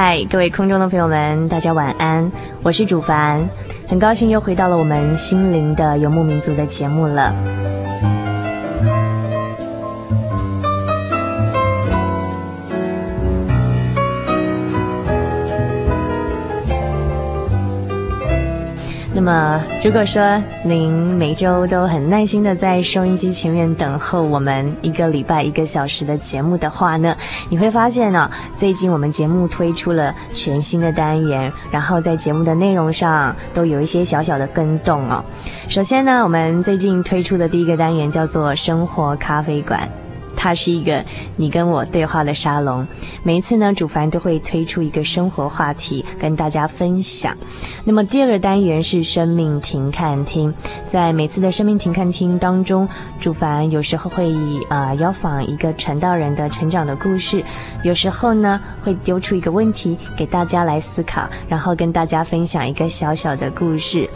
嗨，各位空中的朋友们，大家晚安，我是主凡，很高兴又回到了我们心灵的游牧民族的节目了。那么，如果说您每周都很耐心的在收音机前面等候我们一个礼拜一个小时的节目的话呢，你会发现呢，最近我们节目推出了全新的单元，然后在节目的内容上都有一些小小的更动哦。首先呢，我们最近推出的第一个单元叫做“生活咖啡馆”。它是一个你跟我对话的沙龙，每一次呢，主凡都会推出一个生活话题跟大家分享。那么第二个单元是生命停看听，在每次的生命停看听当中，主凡有时候会呃邀访一个传道人的成长的故事，有时候呢会丢出一个问题给大家来思考，然后跟大家分享一个小小的故事。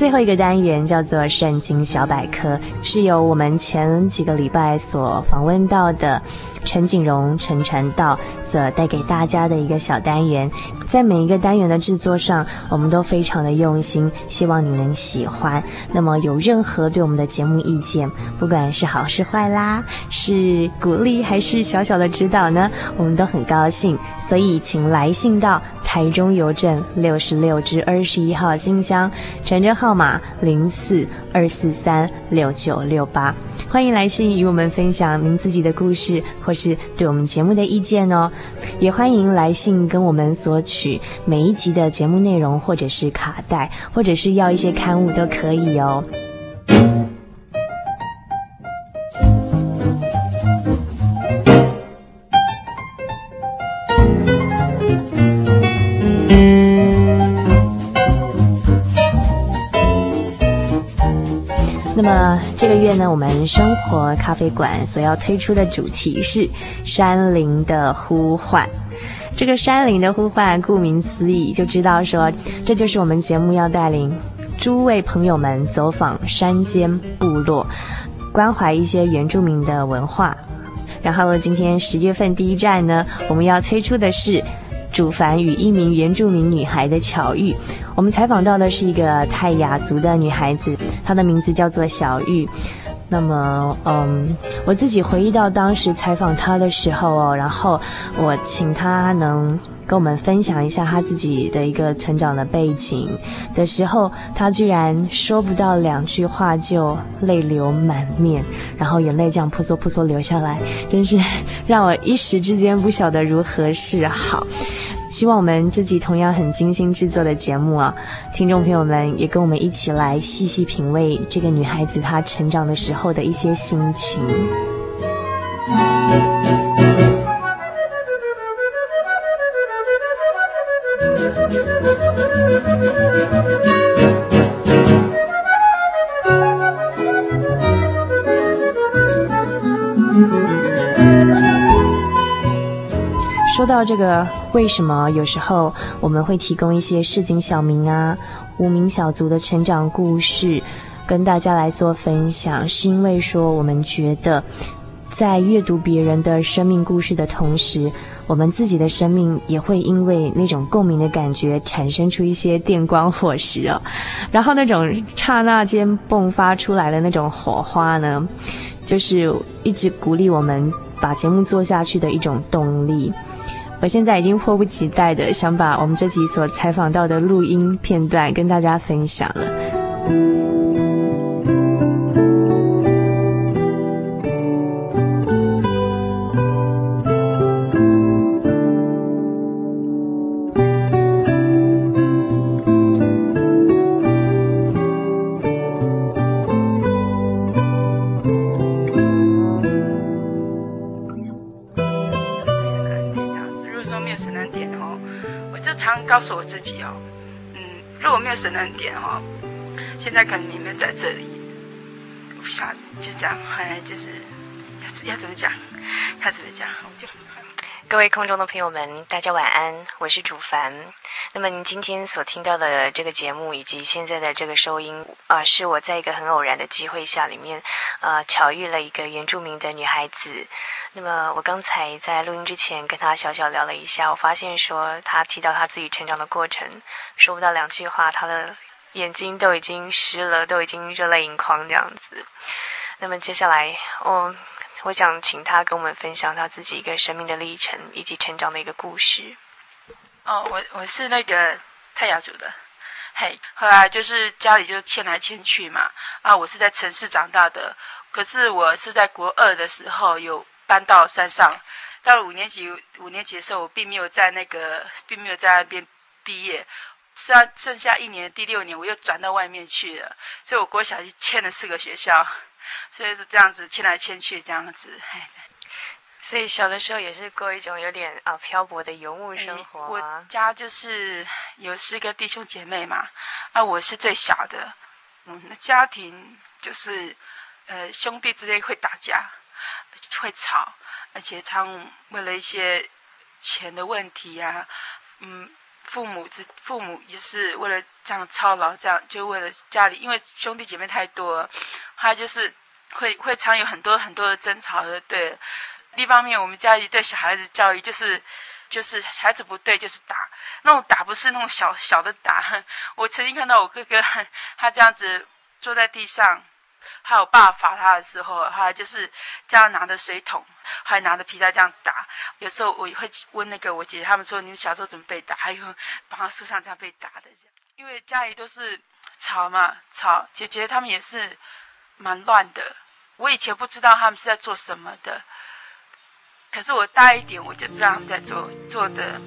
最后一个单元叫做《圣经小百科》，是由我们前几个礼拜所访问到的陈景荣陈传道所带给大家的一个小单元。在每一个单元的制作上，我们都非常的用心，希望你能喜欢。那么有任何对我们的节目意见，不管是好是坏啦，是鼓励还是小小的指导呢，我们都很高兴。所以请来信到台中邮政六十六至二十一号信箱，传真号码零四二四三六九六八。欢迎来信与我们分享您自己的故事，或是对我们节目的意见哦。也欢迎来信跟我们索取每一集的节目内容，或者是卡带，或者是要一些刊物都可以哦。这个月呢，我们生活咖啡馆所要推出的主题是山林的呼唤。这个山林的呼唤，顾名思义，就知道说，这就是我们节目要带领诸位朋友们走访山间部落，关怀一些原住民的文化。然后今天十月份第一站呢，我们要推出的是。祖凡与一名原住民女孩的巧遇，我们采访到的是一个泰雅族的女孩子，她的名字叫做小玉。那么，嗯，我自己回忆到当时采访她的时候哦，然后我请她能跟我们分享一下她自己的一个成长的背景的时候，她居然说不到两句话就泪流满面，然后眼泪这样扑簌扑簌流下来，真是 让我一时之间不晓得如何是好。希望我们这集同样很精心制作的节目啊，听众朋友们也跟我们一起来细细品味这个女孩子她成长的时候的一些心情。说到这个，为什么有时候我们会提供一些市井小民啊、无名小卒的成长故事，跟大家来做分享？是因为说我们觉得，在阅读别人的生命故事的同时，我们自己的生命也会因为那种共鸣的感觉产生出一些电光火石哦，然后那种刹那间迸发出来的那种火花呢，就是一直鼓励我们把节目做下去的一种动力。我现在已经迫不及待的想把我们这集所采访到的录音片段跟大家分享了。神恩典哦，现在可能你们在这里，我不晓得，就这样，哎，就是要要怎么讲，要怎么讲，我就。各位空中的朋友们，大家晚安，我是主凡。那么您今天所听到的这个节目，以及现在的这个收音，啊、呃，是我在一个很偶然的机会下里面，呃，巧遇了一个原住民的女孩子。那么我刚才在录音之前跟他小小聊了一下，我发现说他提到他自己成长的过程，说不到两句话，他的眼睛都已经湿了，都已经热泪盈眶这样子。那么接下来，我我想请他跟我们分享他自己一个生命的历程以及成长的一个故事。哦，我我是那个泰雅族的，嘿，后来就是家里就迁来迁去嘛，啊，我是在城市长大的，可是我是在国二的时候有。搬到山上，到了五年级，五年级的时候，我并没有在那个，并没有在那边毕业。剩剩下一年，第六年我又转到外面去了，所以我国小就迁了四个学校，所以是这样子迁来迁去这样子。所以小的时候也是过一种有点啊漂泊的游牧生活。我家就是有四个弟兄姐妹嘛，啊，我是最小的，嗯，那家庭就是呃兄弟之间会打架。会吵，而且常为了一些钱的问题呀、嗯，父母之父母也是为了这样操劳，这样就为了家里，因为兄弟姐妹太多了，他就是会会常有很多很多的争吵的。对，一方面我们家里对小孩子教育就是就是孩子不对就是打，那种打不是那种小小的打。我曾经看到我哥哥 他这样子坐在地上。还有爸罚他的时候，他就是这样拿着水桶，还拿着皮带这样打。有时候我会问那个我姐姐，他们说，你们小时候怎么被打？还有绑在树上这样被打的。因为家里都是吵嘛，吵。姐姐他们也是蛮乱的。我以前不知道他们是在做什么的，可是我大一点我就知道他们在做做的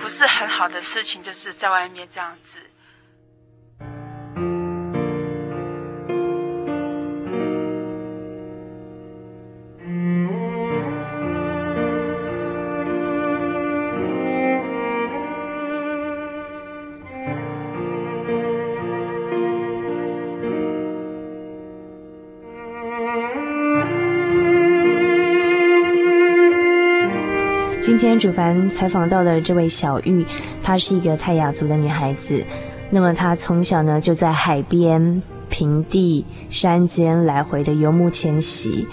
不是很好的事情，就是在外面这样子。天主凡采访到的这位小玉，她是一个泰雅族的女孩子。那么她从小呢就在海边、平地、山间来回的游牧迁徙。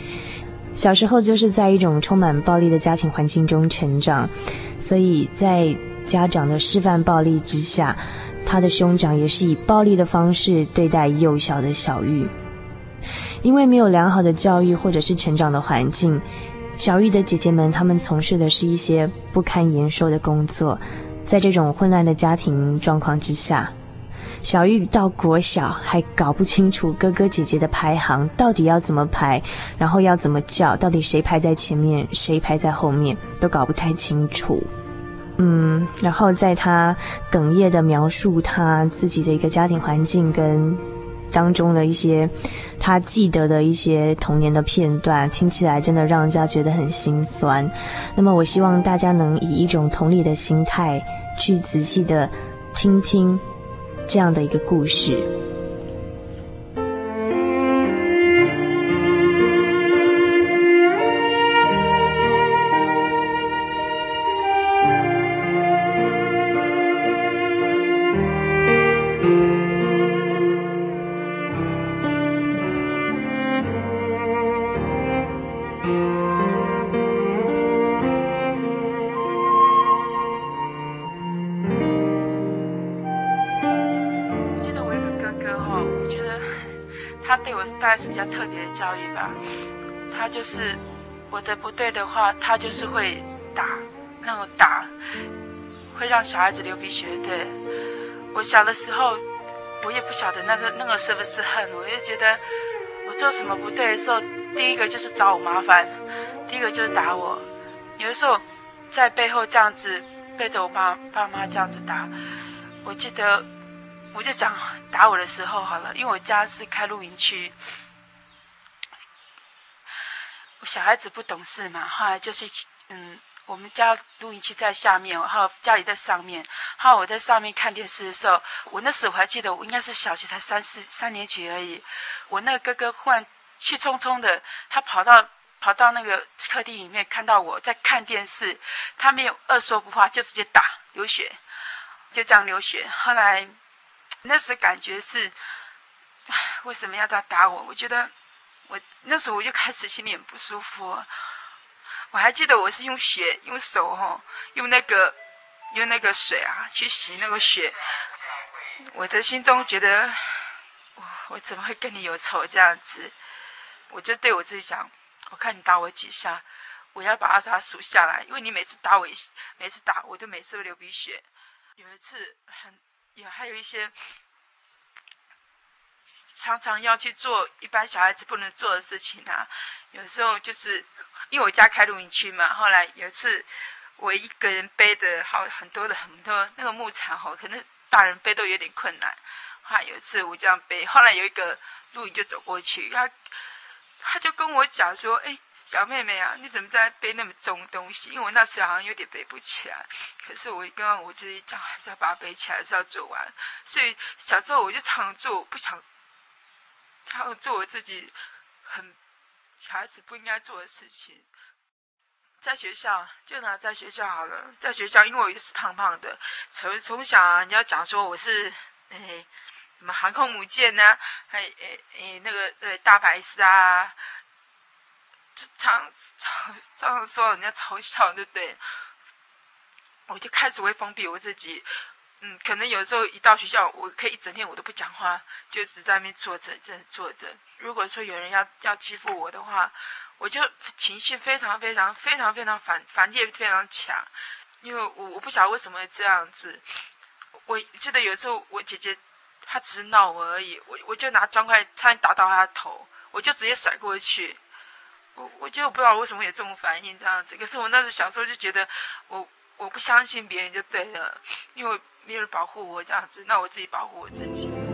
小时候就是在一种充满暴力的家庭环境中成长，所以在家长的示范暴力之下，她的兄长也是以暴力的方式对待幼小的小玉。因为没有良好的教育或者是成长的环境。小玉的姐姐们，她们从事的是一些不堪言说的工作。在这种混乱的家庭状况之下，小玉到国小还搞不清楚哥哥姐姐的排行到底要怎么排，然后要怎么叫，到底谁排在前面，谁排在后面，都搞不太清楚。嗯，然后在她哽咽地描述她自己的一个家庭环境跟当中的一些。他记得的一些童年的片段，听起来真的让人家觉得很心酸。那么，我希望大家能以一种同理的心态，去仔细的听听这样的一个故事。教育吧。他就是我的不对的话，他就是会打，那种打会让小孩子流鼻血。对，我小的时候，我也不晓得那个那个是不是恨，我就觉得我做什么不对的时候，第一个就是找我麻烦，第一个就是打我。有的时候在背后这样子背着我爸爸妈这样子打，我记得我就讲打我的时候好了，因为我家是开露营区。小孩子不懂事嘛，后来就是，嗯，我们家录音机在下面，然后家里在上面，然后我在上面看电视的时候，我那时我还记得，我应该是小学才三四三年级而已。我那个哥哥忽然气冲冲的，他跑到跑到那个客厅里面，看到我在看电视，他没有二说不话，就直接打，流血，就这样流血。后来那时感觉是，为什么要他打我？我觉得。我那时候我就开始心里很不舒服，我还记得我是用血用手哦，用那个用那个水啊去洗那个血，我的心中觉得我我怎么会跟你有仇这样子？我就对我自己讲，我看你打我几下，我要把它数下来，因为你每次打我一每次打我都每次都流鼻血，有一次很也还有一些。常常要去做一般小孩子不能做的事情啊，有时候就是因为我家开露营区嘛。后来有一次我一个人背的好很多的很多那个木材吼，可能大人背都有点困难。后来有一次我这样背，后来有一个露营就走过去，他他就跟我讲说：“哎，小妹妹啊，你怎么在背那么重东西？”因为我那时好像有点背不起来，可是我刚刚我自己讲还是要把它背起来，是要做完。所以小时候我就常做，不想。他要做我自己很小孩子不应该做的事情，在学校就拿在学校好了，在学校因为我就是胖胖的，从从小啊，你要讲说我是哎什么航空母舰呢、啊，还哎哎那个对大白鲨啊，就常常常说人家嘲笑，对不对？我就开始会封闭我自己。嗯，可能有时候一到学校，我可以一整天我都不讲话，就只在那边坐着，这坐着。如果说有人要要欺负我的话，我就情绪非常非常非常非常反反应非常强，因为我我不晓得为什么这样子。我记得有时候我姐姐她只是闹我而已，我我就拿砖块差点打到她的头，我就直接甩过去。我我就不知道为什么有这种反应这样子。可是我那时候小时候就觉得我我不相信别人就对了，因为。没有人保护我这样子，那我自己保护我自己。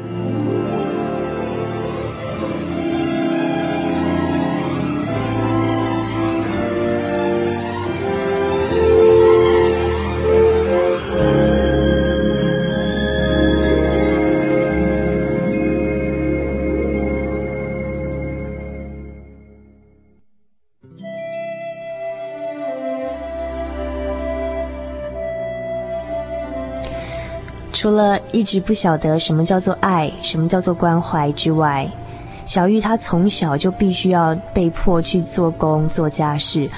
除了一直不晓得什么叫做爱，什么叫做关怀之外，小玉她从小就必须要被迫去做工做家事，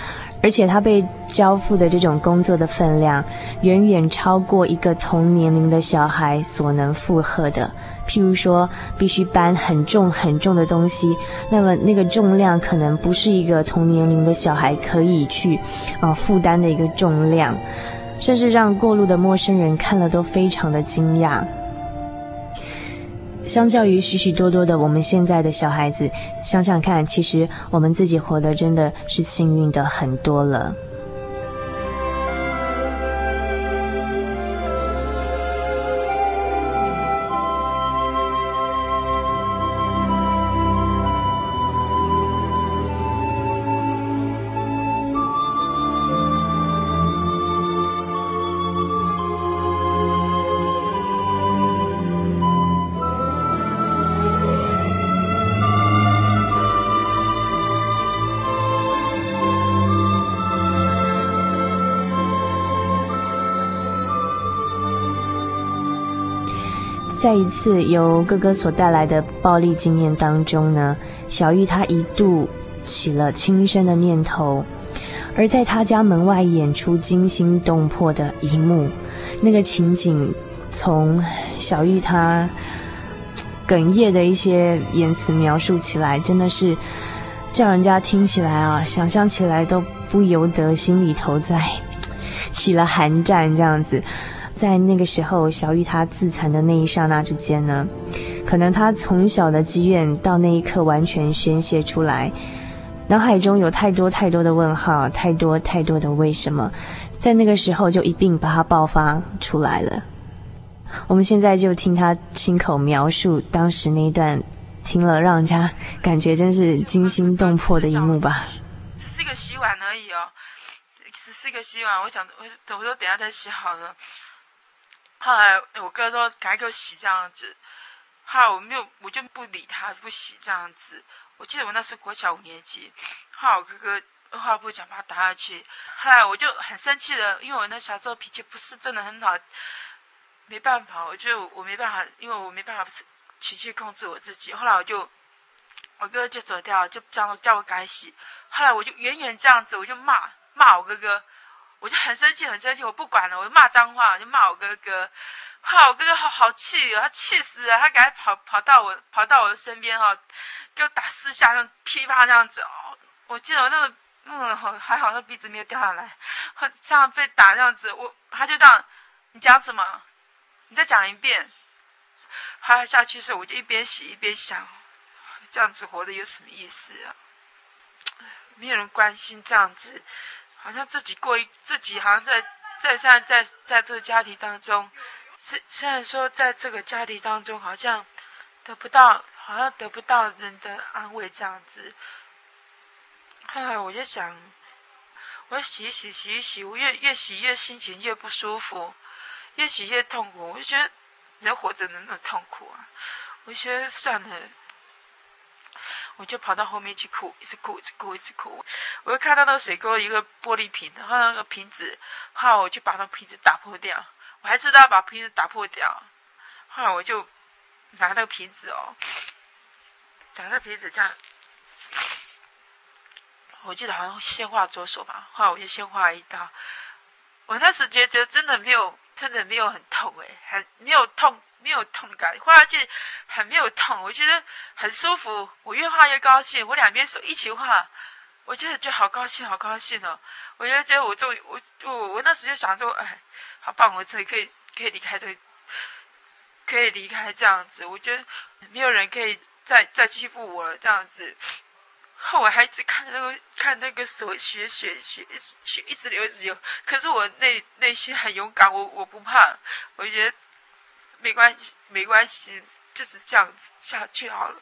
而且她被交付的这种工作的分量，远远超过一个同年龄的小孩所能负荷的。譬如说，必须搬很重很重的东西，那么那个重量可能不是一个同年龄的小孩可以去、呃、负担的一个重量。甚至让过路的陌生人看了都非常的惊讶。相较于许许多多的我们现在的小孩子，想想看，其实我们自己活得真的是幸运的很多了。在一次由哥哥所带来的暴力经验当中呢，小玉她一度起了轻生的念头，而在他家门外演出惊心动魄的一幕，那个情景从小玉她哽咽的一些言辞描述起来，真的是叫人家听起来啊，想象起来都不由得心里头在起了寒战这样子。在那个时候，小玉她自残的那一刹那之间呢，可能她从小的积怨到那一刻完全宣泄出来，脑海中有太多太多的问号，太多太多的为什么，在那个时候就一并把它爆发出来了。我们现在就听她亲口描述当时那一段，听了让人家感觉真是惊心动魄的一幕吧。只是一个洗碗而已哦，只是一个洗碗，我想我我说等下再洗好了。后来我哥说赶快给我洗这样子，后来我没有，我就不理他，不洗这样子。我记得我那时国小五年级，后来我哥哥二话不讲把他打下去。后来我就很生气的，因为我那小时候脾气不是真的很好，没办法，我就我没办法，因为我没办法情绪控制我自己。后来我就，我哥哥就走掉了，就这样叫我改洗。后来我就远远这样子，我就骂骂我哥哥。我就很生气，很生气，我不管了，我就骂脏话，我就骂我哥哥。后来我哥哥好好气哦，他气死了，他赶快跑跑到我跑到我的身边哈，给我打四下，像噼啪这样子哦。我记得我那个嗯，还好那鼻子没有掉下来，这样被打这样子，我他就这样，你讲什么？你再讲一遍。他下去时，我就一边洗一边想，这样子活着有什么意思啊？没有人关心这样子。好像自己过一自己，好像在在现在在在这个家庭当中，虽虽然说在这个家庭当中，好像得不到，好像得不到人的安慰这样子。后来我就想，我洗一洗洗一洗，我越越洗越心情越不舒服，越洗越痛苦。我就觉得人活着能那么痛苦啊？我就觉得算了。我就跑到后面去哭，一直哭，一直哭，一直哭。我又看到那个水沟一个玻璃瓶，然后那个瓶子，后来我就把那个瓶子打破掉。我还知道把瓶子打破掉。后来我就拿那个瓶子哦，拿那个瓶子这样。我记得好像先画左手吧，后来我就先画一刀。我那时觉得真的没有，真的没有很痛诶，很没有痛。没有痛感，画下去很没有痛，我觉得很舒服。我越画越高兴，我两边手一起画，我觉得就好高兴，好高兴哦！我觉得，觉得我终于，我我我那时就想说，哎，好棒，我这里可以可以离开这，可以离开这样子。我觉得没有人可以再再欺负我了，这样子。后来还一直看那个看那个手血血血血一直流一直流，可是我内内心很勇敢，我我不怕，我觉得。没关系，没关系，就是这样子下去好了。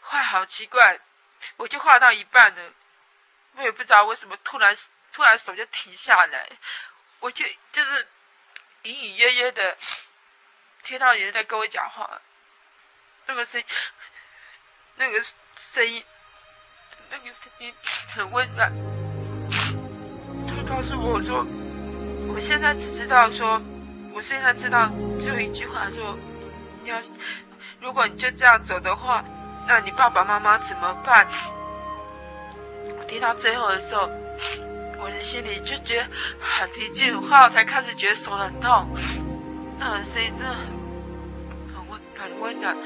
画好奇怪，我就画到一半了，我也不知道为什么突然突然手就停下来，我就就是隐隐约约的听到有人在跟我讲话，那个声音，那个声音，那个声音很温暖。他告诉我说，我现在只知道说。我现在知道最后一句话说，你要如果你就这样走的话，那你爸爸妈妈怎么办？我听到最后的时候，我的心里就觉得很平静，后来才开始觉得手很痛。那声音真的很很温很温暖，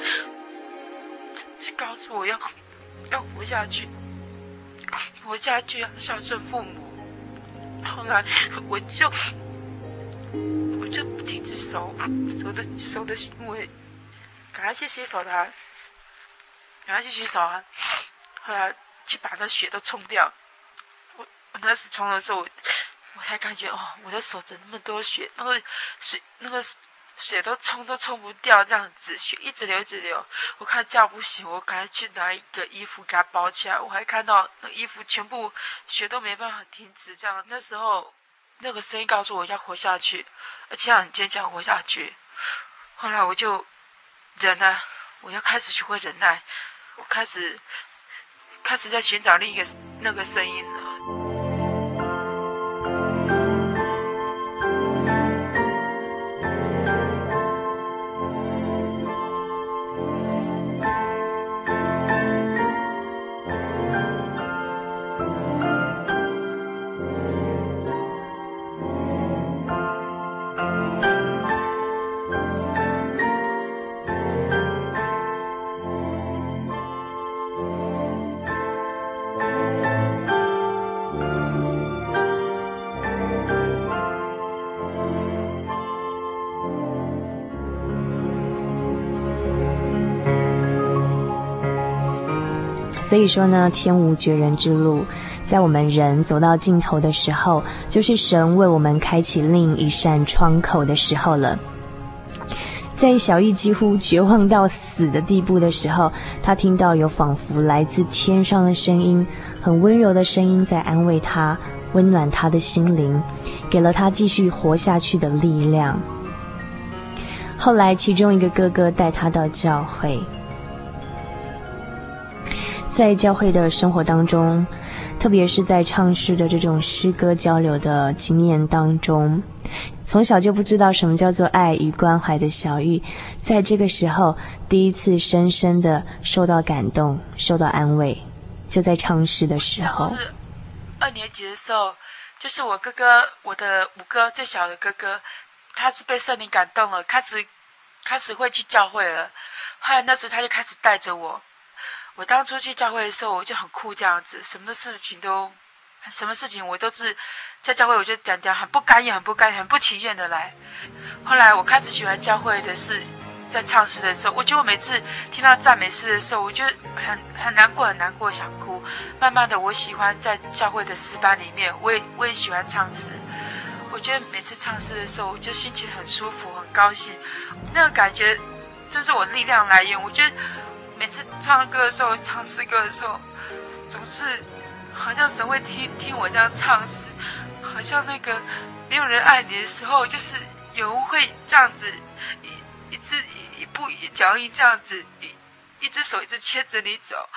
告诉我要要活下去，活下去要孝顺父母。后来我就。我就不停止手手的手的行为，赶快去洗手台，赶快去洗手啊！后来去把那血都冲掉。我我那时冲的时候，我，我才感觉哦，我的手怎么那么多血？那个水那个水都冲都冲不掉，这样子血一直流一直流。我看这样不行，我赶快去拿一个衣服给它包起来。我还看到那个衣服全部血都没办法停止，这样那时候。那个声音告诉我要活下去，而且要很坚强活下去。后来我就忍了，我要开始学会忍耐，我开始开始在寻找另一个那个声音了。所以说呢，天无绝人之路，在我们人走到尽头的时候，就是神为我们开启另一扇窗口的时候了。在小易几乎绝望到死的地步的时候，他听到有仿佛来自天上的声音，很温柔的声音在安慰他，温暖他的心灵，给了他继续活下去的力量。后来，其中一个哥哥带他到教会。在教会的生活当中，特别是在唱诗的这种诗歌交流的经验当中，从小就不知道什么叫做爱与关怀的小玉，在这个时候第一次深深的受到感动，受到安慰，就在唱诗的时候。二年级的时候，就是我哥哥，我的五哥最小的哥哥，他是被圣灵感动了，开始开始会去教会了。后来那时他就开始带着我。我当初去教会的时候，我就很酷这样子，什么事情都，什么事情我都是在教会，我就讲讲，很不甘愿、很不甘愿、很不情愿的来。后来我开始喜欢教会的是，在唱诗的时候，我觉得我每次听到赞美诗的时候，我就很很难过、很难过，想哭。慢慢的，我喜欢在教会的诗班里面，我也我也喜欢唱诗。我觉得每次唱诗的时候，我就心情很舒服、很高兴，那个感觉，这是我力量来源。我觉得。每次唱歌的时候，唱诗歌的时候，总是好像神会听听我这样唱诗，好像那个没有人爱你的时候，就是有会这样子一一只一步一脚印这样子，一一只手一直牵着你走。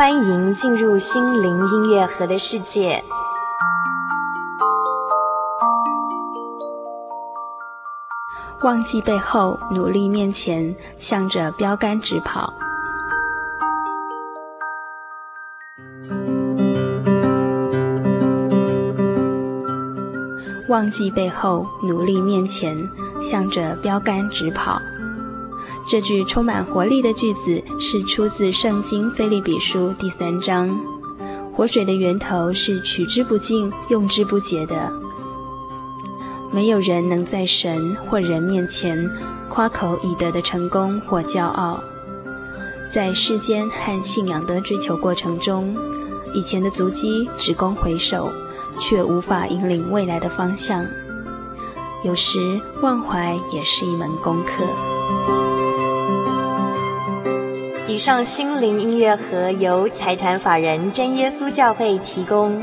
欢迎进入心灵音乐盒的世界。忘记背后，努力面前，向着标杆直跑。忘记背后，努力面前，向着标杆直跑。这句充满活力的句子是出自《圣经·腓立比书》第三章。活水的源头是取之不尽、用之不竭的。没有人能在神或人面前夸口已得的成功或骄傲。在世间和信仰的追求过程中，以前的足迹只供回首，却无法引领未来的方向。有时忘怀也是一门功课。以上心灵音乐盒由财团法人真耶稣教会提供。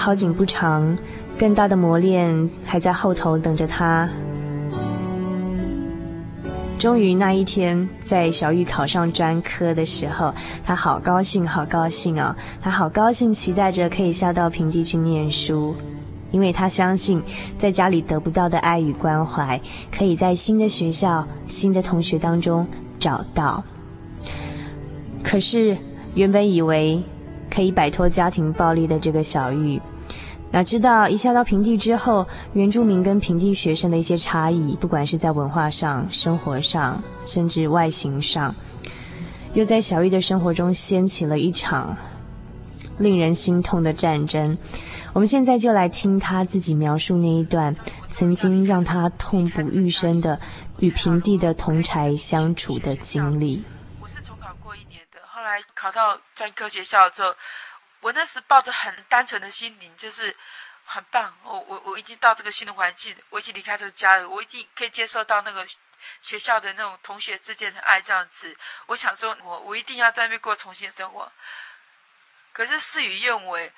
好景不长，更大的磨练还在后头等着他。终于那一天，在小玉考上专科的时候，他好高兴，好高兴哦！他好高兴，期待着可以下到平地去念书，因为他相信，在家里得不到的爱与关怀，可以在新的学校、新的同学当中找到。可是，原本以为可以摆脱家庭暴力的这个小玉。哪知道一下到平地之后，原住民跟平地学生的一些差异，不管是在文化上、生活上，甚至外形上，又在小玉的生活中掀起了一场令人心痛的战争。我们现在就来听他自己描述那一段曾经让他痛不欲生的与平地的同柴相处的经历。我是重考过一年的，后来考到专科学校之后。我那时抱着很单纯的心灵，就是很棒。我我我已经到这个新的环境，我已经离开这个家了，我已经可以接受到那个学校的那种同学之间的爱这样子。我想说我，我我一定要在那边过重新生活。可是事与愿违，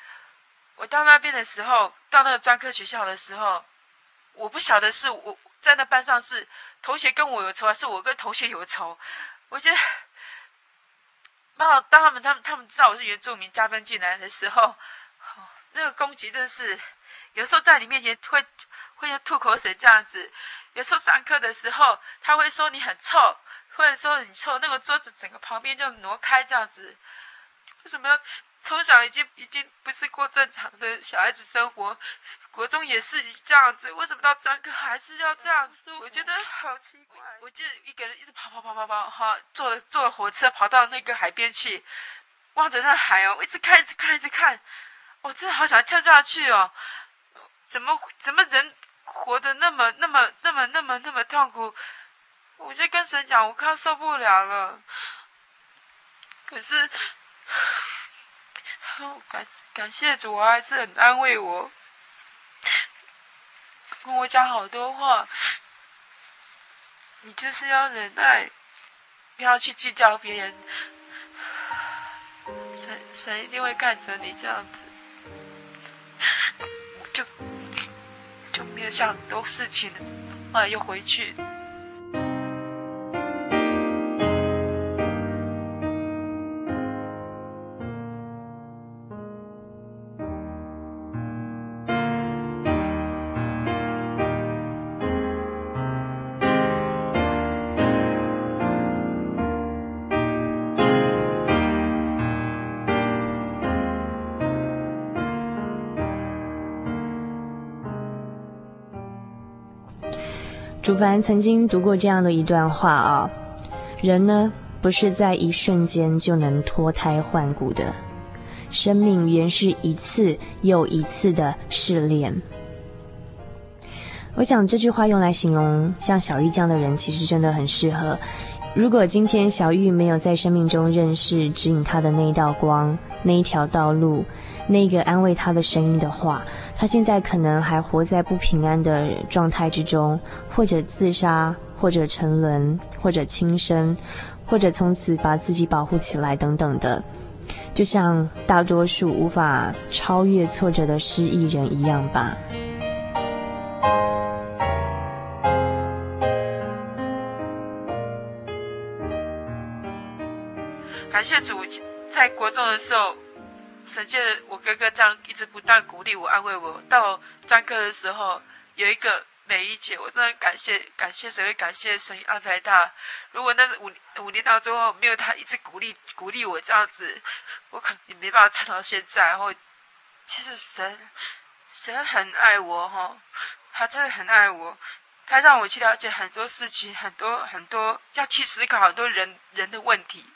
我到那边的时候，到那个专科学校的时候，我不晓得是我在那班上是同学跟我有仇，还是我跟同学有仇。我觉得。那当他们他们他们知道我是原住民加分进来的时候，那个攻击真是，有时候在你面前会会吐口水这样子，有时候上课的时候他会说你很臭，或者说你臭，那个桌子整个旁边就挪开这样子，为什么要？从小已经已经不是过正常的小孩子生活，国中也是这样子，为什么到专科还是要这样子？我觉得好奇怪。我记得一个人一直跑跑跑跑跑，哈，坐了坐了火车跑到那个海边去，望着那海哦，一直看一直看一直看，我真的好想跳下去哦！怎么怎么人活得那么那么那么那么那么痛苦？我就跟神讲，我快要受不了了。可是。感感谢主，啊还是很安慰我，跟我讲好多话。你就是要忍耐，不要去计较别人，神神一定会看着你这样子。就就没有想很多事情，后来又回去。主凡曾经读过这样的一段话啊，人呢，不是在一瞬间就能脱胎换骨的，生命原是一次又一次的试炼。我想这句话用来形容像小玉这样的人，其实真的很适合。如果今天小玉没有在生命中认识指引她的那一道光，那一条道路，那个安慰她的声音的话，她现在可能还活在不平安的状态之中，或者自杀，或者沉沦，或者轻生，或者从此把自己保护起来等等的，就像大多数无法超越挫折的失意人一样吧。感谢主，在国中的时候，神借我哥哥这样一直不断鼓励我、安慰我。到专科的时候，有一个美一姐，我真的感谢感谢神，会感谢神安排她。如果那五五年当中没有他一直鼓励鼓励我这样子，我肯定没办法撑到现在。然后，其实神神很爱我哈，他真的很爱我，他让我去了解很多事情，很多很多要去思考很多人人的问题。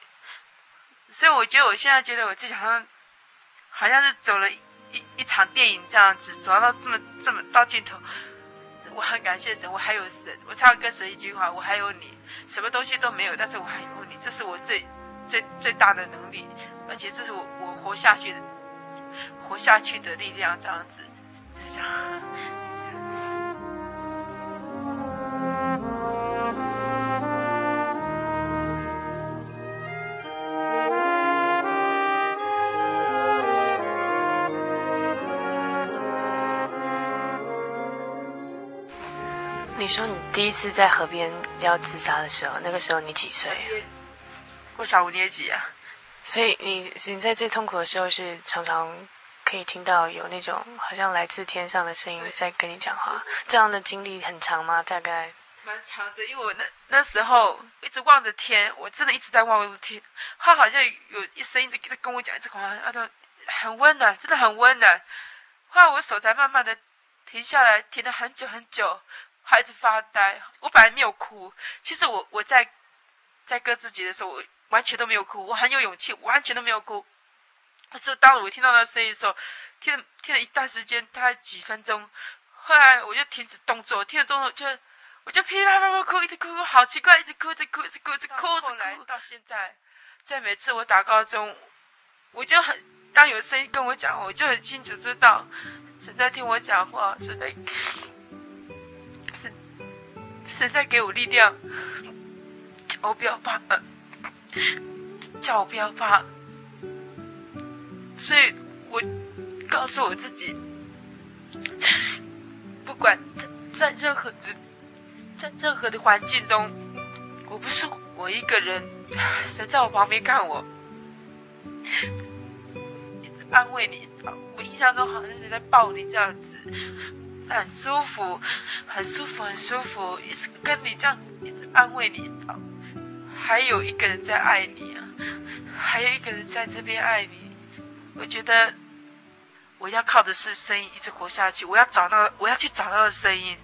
所以我觉得我现在觉得我自己好像，好像是走了一一场电影这样子，走到这么这么到尽头。我很感谢神，我还有神。我常跟神一句话：我还有你，什么东西都没有，但是我还有你，这是我最最最大的能力，而且这是我我活下去的活下去的力量，这样子，是这样。你说你第一次在河边要自杀的时候，那个时候你几岁？我小五年级啊。所以你你在最痛苦的时候是常常可以听到有那种好像来自天上的声音在跟你讲话，这样的经历很长吗？大概？蛮长的，因为我那那时候一直望着天，我真的一直在望着天，他好像有一声音在跟我讲这个话，啊，都很温暖，真的很温暖。后来我手才慢慢的停下来，停了很久很久，还一直发呆。我本来没有哭，其实我我在在割自己的时候，我完全都没有哭，我很有勇气，完全都没有哭。可是当我听到那声音的时候，听听了一段时间，大概几分钟，后来我就停止动作，听了动作就我就噼里啪啦哭，一直哭，好奇怪，一直哭，一直哭，一直哭，一直哭。后来到现在，在每次我打高中，我就很当有声音跟我讲，我就很清楚知道神在听我讲话，神在神神在给我力量，叫我不要怕。叫我不要怕，所以我告诉我自己，不管在，在任何的在任何的环境中，我不是我一个人，神在我旁边看我，一直安慰你。我印象中好像是在抱你这样子，很舒服，很舒服，很舒服，一直跟你这样，一直安慰你。还有一个人在爱你啊，还有一个人在这边爱你。我觉得我要靠的是声音一直活下去，我要找到，我要去找到的声音。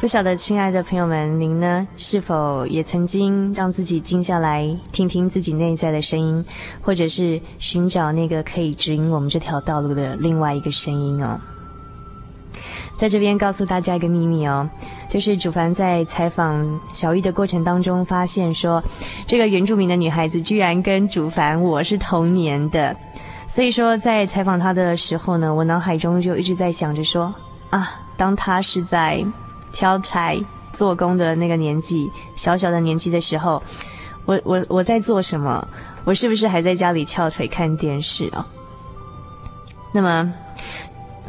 不晓得，亲爱的朋友们，您呢？是否也曾经让自己静下来，听听自己内在的声音，或者是寻找那个可以指引我们这条道路的另外一个声音哦？在这边告诉大家一个秘密哦，就是主凡在采访小玉的过程当中，发现说，这个原住民的女孩子居然跟主凡我是同年的，所以说在采访她的时候呢，我脑海中就一直在想着说，啊，当她是在。挑柴做工的那个年纪，小小的年纪的时候，我我我在做什么？我是不是还在家里翘腿看电视啊？那么，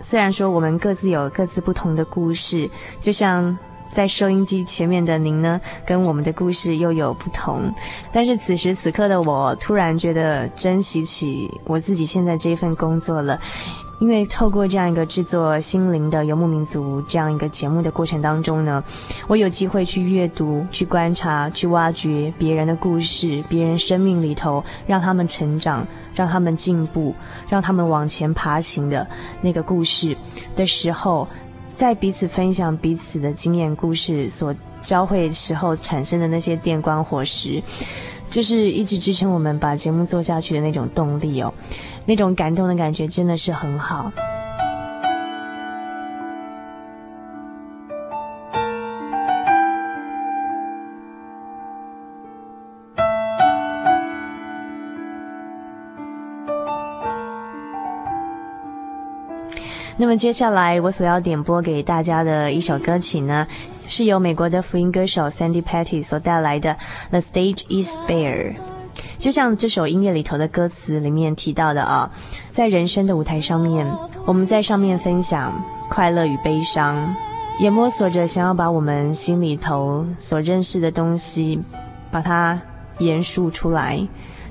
虽然说我们各自有各自不同的故事，就像在收音机前面的您呢，跟我们的故事又有不同，但是此时此刻的我，突然觉得珍惜起我自己现在这份工作了。因为透过这样一个制作心灵的游牧民族这样一个节目的过程当中呢，我有机会去阅读、去观察、去挖掘别人的故事，别人生命里头让他们成长、让他们进步、让他们往前爬行的那个故事的时候，在彼此分享彼此的经验故事所交汇时候产生的那些电光火石，就是一直支撑我们把节目做下去的那种动力哦。那种感动的感觉真的是很好。那么接下来我所要点播给大家的一首歌曲呢，是由美国的福音歌手 Sandy Patty 所带来的《The Stage Is Bare》。就像这首音乐里头的歌词里面提到的啊，在人生的舞台上面，我们在上面分享快乐与悲伤，也摸索着想要把我们心里头所认识的东西，把它言述出来。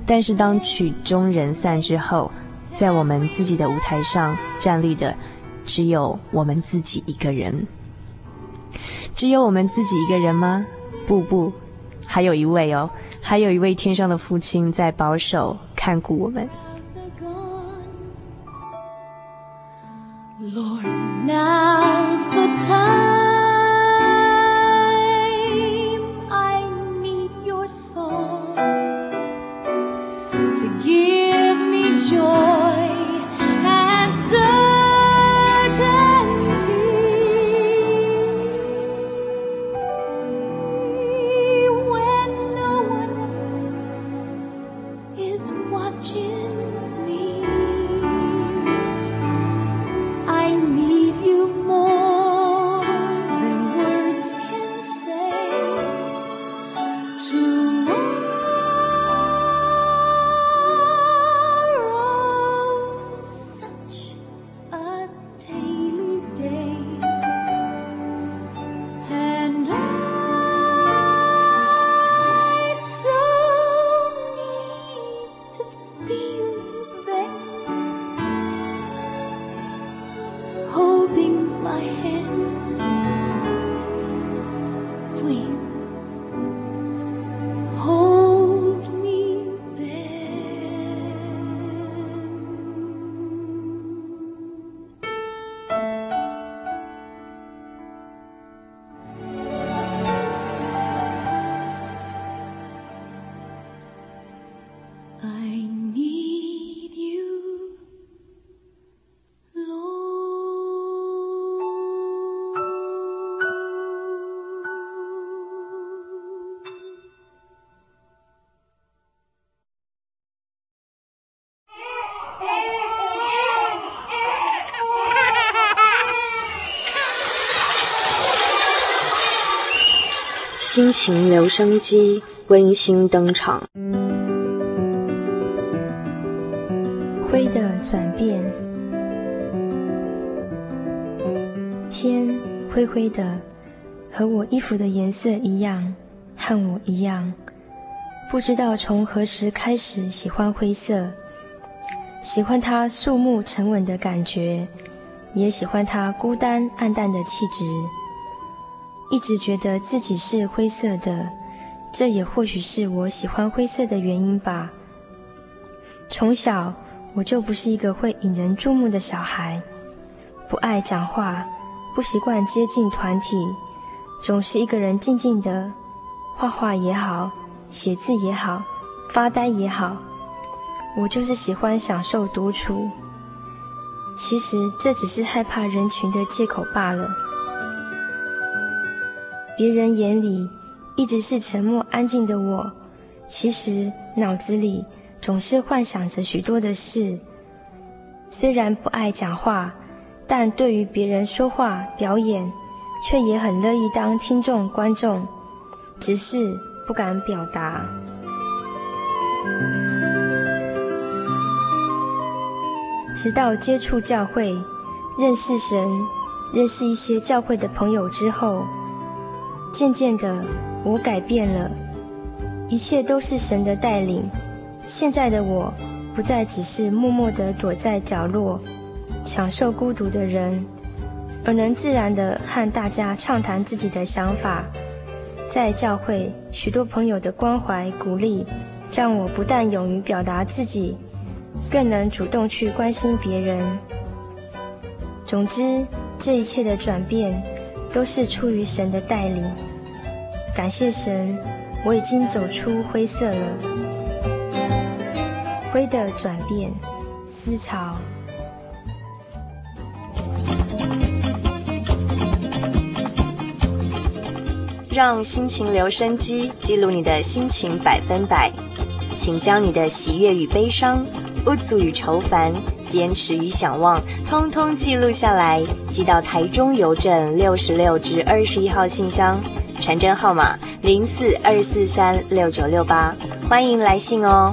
但是当曲终人散之后，在我们自己的舞台上站立的，只有我们自己一个人。只有我们自己一个人吗？不不，还有一位哦，还有一位天上的父亲在保守看顾我们。Lord, now the time. “心情留声机”温馨登场。灰的转变，天灰灰的，和我衣服的颜色一样，和我一样。不知道从何时开始喜欢灰色，喜欢它肃穆沉稳的感觉，也喜欢它孤单黯淡的气质。一直觉得自己是灰色的，这也或许是我喜欢灰色的原因吧。从小。我就不是一个会引人注目的小孩，不爱讲话，不习惯接近团体，总是一个人静静的画画也好，写字也好，发呆也好，我就是喜欢享受独处。其实这只是害怕人群的借口罢了。别人眼里一直是沉默安静的我，其实脑子里。总是幻想着许多的事，虽然不爱讲话，但对于别人说话表演，却也很乐意当听众观众，只是不敢表达。直到接触教会，认识神，认识一些教会的朋友之后，渐渐的我改变了，一切都是神的带领。现在的我，不再只是默默地躲在角落，享受孤独的人，而能自然地和大家畅谈自己的想法。在教会，许多朋友的关怀鼓励，让我不但勇于表达自己，更能主动去关心别人。总之，这一切的转变，都是出于神的带领。感谢神，我已经走出灰色了。灰的转变，思潮。让心情留声机记录你的心情百分百，请将你的喜悦与悲伤、不足与愁烦、坚持与想望，通通记录下来，寄到台中邮政六十六至二十一号信箱，传真号码零四二四三六九六八，欢迎来信哦。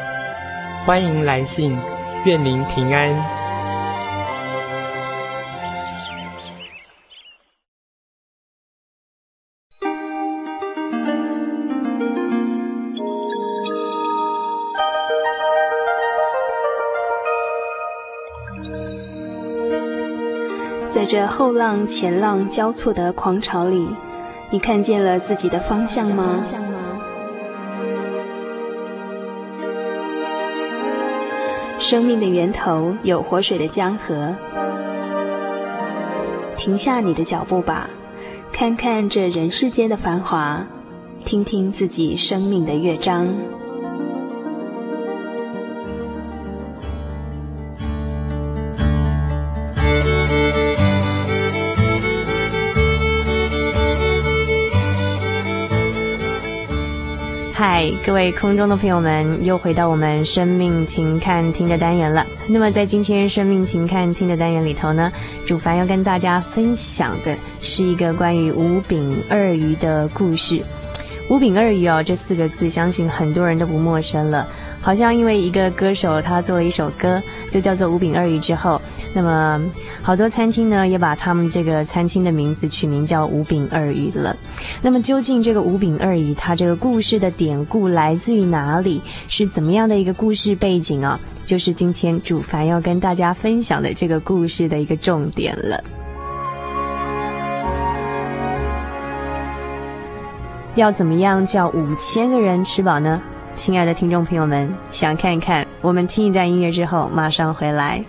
欢迎来信，愿您平安。在这后浪前浪交错的狂潮里，你看见了自己的方向吗？生命的源头有活水的江河。停下你的脚步吧，看看这人世间的繁华，听听自己生命的乐章。各位空中的朋友们，又回到我们生命停看听的单元了。那么在今天生命停看听的单元里头呢，主凡要跟大家分享的是一个关于五饼二鱼的故事。五饼二鱼哦，这四个字相信很多人都不陌生了。好像因为一个歌手他做了一首歌，就叫做五饼二鱼之后，那么好多餐厅呢也把他们这个餐厅的名字取名叫五饼二鱼了。那么究竟这个五饼二鱼它这个故事的典故来自于哪里？是怎么样的一个故事背景啊？就是今天主凡要跟大家分享的这个故事的一个重点了。要怎么样叫五千个人吃饱呢？亲爱的听众朋友们，想看一看？我们听一段音乐之后，马上回来。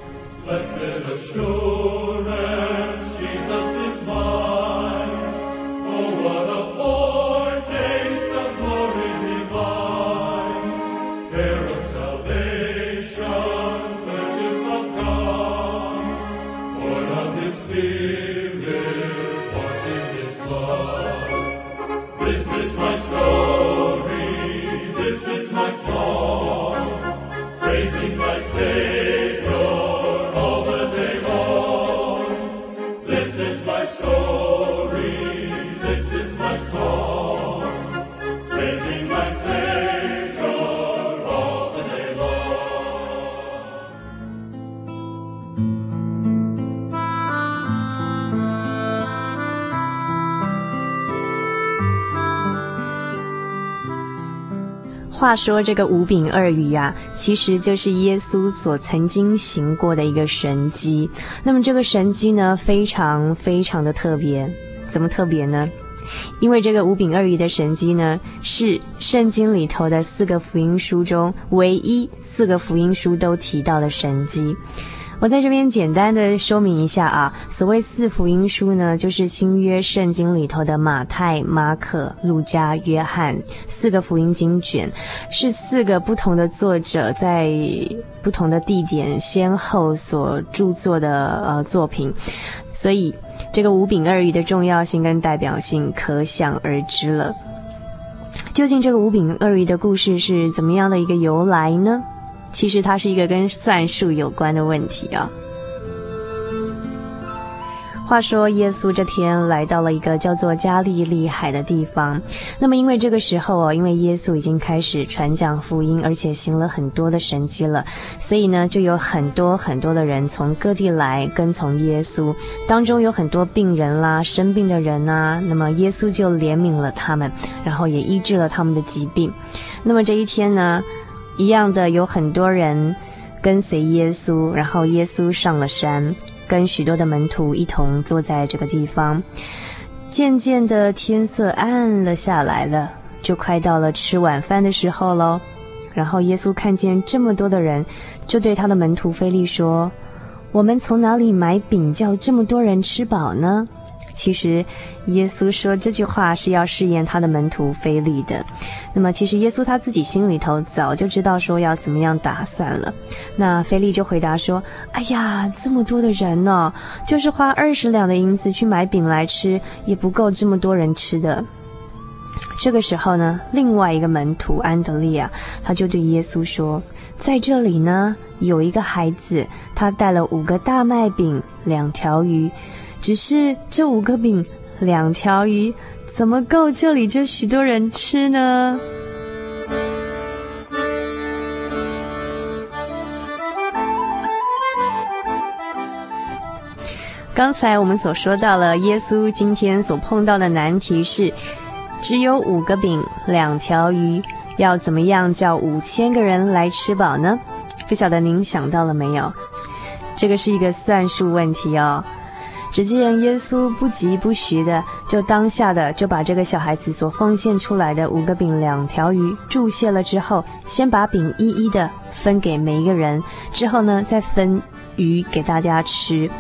话说这个五饼二鱼呀，其实就是耶稣所曾经行过的一个神迹。那么这个神迹呢，非常非常的特别。怎么特别呢？因为这个五饼二鱼的神迹呢，是圣经里头的四个福音书中唯一四个福音书都提到的神迹。我在这边简单的说明一下啊，所谓四福音书呢，就是新约圣经里头的马太、马可、路加、约翰四个福音经卷，是四个不同的作者在不同的地点先后所著作的呃作品，所以这个五饼二鱼的重要性跟代表性可想而知了。究竟这个五饼二鱼的故事是怎么样的一个由来呢？其实它是一个跟算术有关的问题啊。话说耶稣这天来到了一个叫做加利利海的地方，那么因为这个时候哦，因为耶稣已经开始传讲福音，而且行了很多的神迹了，所以呢，就有很多很多的人从各地来跟从耶稣，当中有很多病人啦、生病的人呐，那么耶稣就怜悯了他们，然后也医治了他们的疾病。那么这一天呢，一样的有很多人跟随耶稣，然后耶稣上了山，跟许多的门徒一同坐在这个地方。渐渐的天色暗了下来了，就快到了吃晚饭的时候喽。然后耶稣看见这么多的人，就对他的门徒腓力说：“我们从哪里买饼叫这么多人吃饱呢？”其实，耶稣说这句话是要试验他的门徒腓利的。那么，其实耶稣他自己心里头早就知道说要怎么样打算了。那腓利就回答说：“哎呀，这么多的人呢、就是花二十两的银子去买饼来吃，也不够这么多人吃的。”这个时候呢，另外一个门徒安德烈亚，他就对耶稣说：“在这里呢，有一个孩子，他带了五个大麦饼，两条鱼。”只是这五个饼、两条鱼，怎么够这里这许多人吃呢？刚才我们所说到了，耶稣今天所碰到的难题是，只有五个饼、两条鱼，要怎么样叫五千个人来吃饱呢？不晓得您想到了没有？这个是一个算术问题哦。只见耶稣不疾不徐的，就当下的就把这个小孩子所奉献出来的五个饼两条鱼祝谢了之后，先把饼一一的分给每一个人，之后呢再分鱼给大家吃。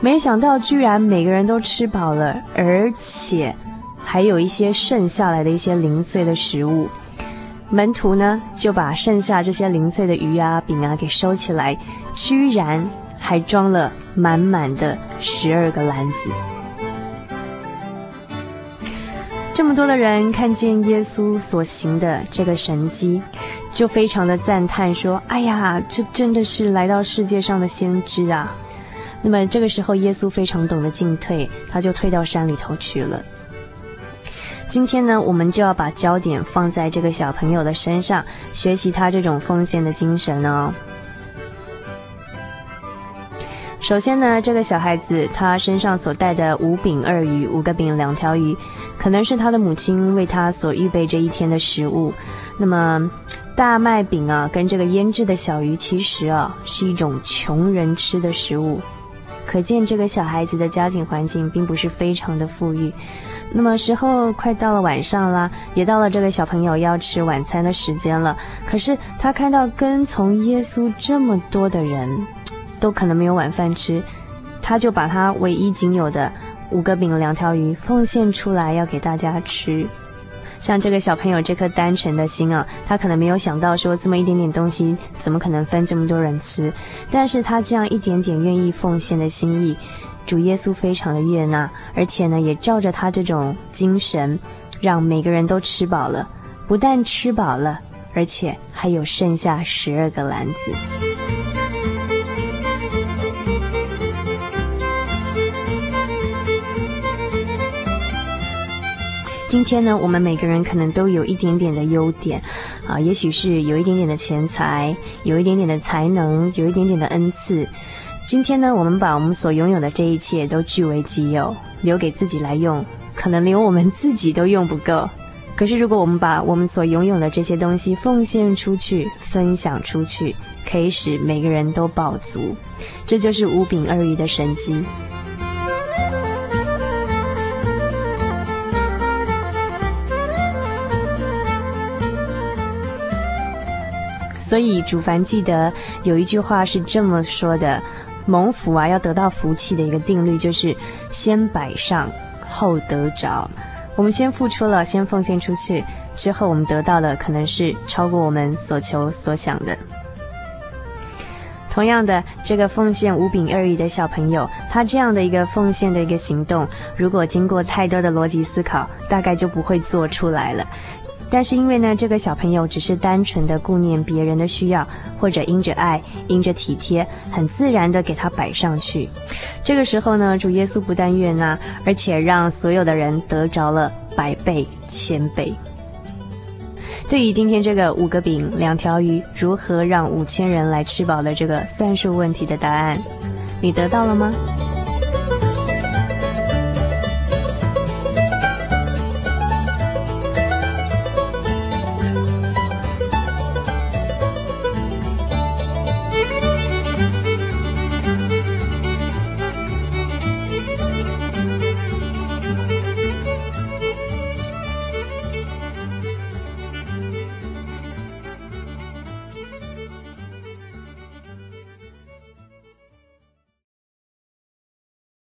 没想到居然每个人都吃饱了，而且还有一些剩下来的一些零碎的食物。门徒呢就把剩下这些零碎的鱼啊饼啊给收起来，居然还装了。满满的十二个篮子，这么多的人看见耶稣所行的这个神迹，就非常的赞叹说：“哎呀，这真的是来到世界上的先知啊！”那么这个时候，耶稣非常懂得进退，他就退到山里头去了。今天呢，我们就要把焦点放在这个小朋友的身上，学习他这种奉献的精神哦。首先呢，这个小孩子他身上所带的五饼二鱼，五个饼两条鱼，可能是他的母亲为他所预备这一天的食物。那么大麦饼啊，跟这个腌制的小鱼，其实啊是一种穷人吃的食物。可见这个小孩子的家庭环境并不是非常的富裕。那么时候快到了晚上啦，也到了这个小朋友要吃晚餐的时间了。可是他看到跟从耶稣这么多的人。都可能没有晚饭吃，他就把他唯一仅有的五个饼两条鱼奉献出来，要给大家吃。像这个小朋友这颗单纯的心啊，他可能没有想到说这么一点点东西怎么可能分这么多人吃，但是他这样一点点愿意奉献的心意，主耶稣非常的悦纳，而且呢也照着他这种精神，让每个人都吃饱了，不但吃饱了，而且还有剩下十二个篮子。今天呢，我们每个人可能都有一点点的优点，啊，也许是有一点点的钱财，有一点点的才能，有一点点的恩赐。今天呢，我们把我们所拥有的这一切都据为己有，留给自己来用，可能连我们自己都用不够。可是，如果我们把我们所拥有的这些东西奉献出去，分享出去，可以使每个人都饱足，这就是五饼二鱼的神迹。所以，主凡记得有一句话是这么说的：蒙福啊，要得到福气的一个定律就是先摆上，后得着。我们先付出了，先奉献出去，之后我们得到的可能是超过我们所求所想的。同样的，这个奉献五饼二鱼的小朋友，他这样的一个奉献的一个行动，如果经过太多的逻辑思考，大概就不会做出来了。但是因为呢，这个小朋友只是单纯的顾念别人的需要，或者因着爱、因着体贴，很自然的给他摆上去。这个时候呢，主耶稣不但悦纳，而且让所有的人得着了百倍、千倍。对于今天这个五个饼两条鱼如何让五千人来吃饱的这个算术问题的答案，你得到了吗？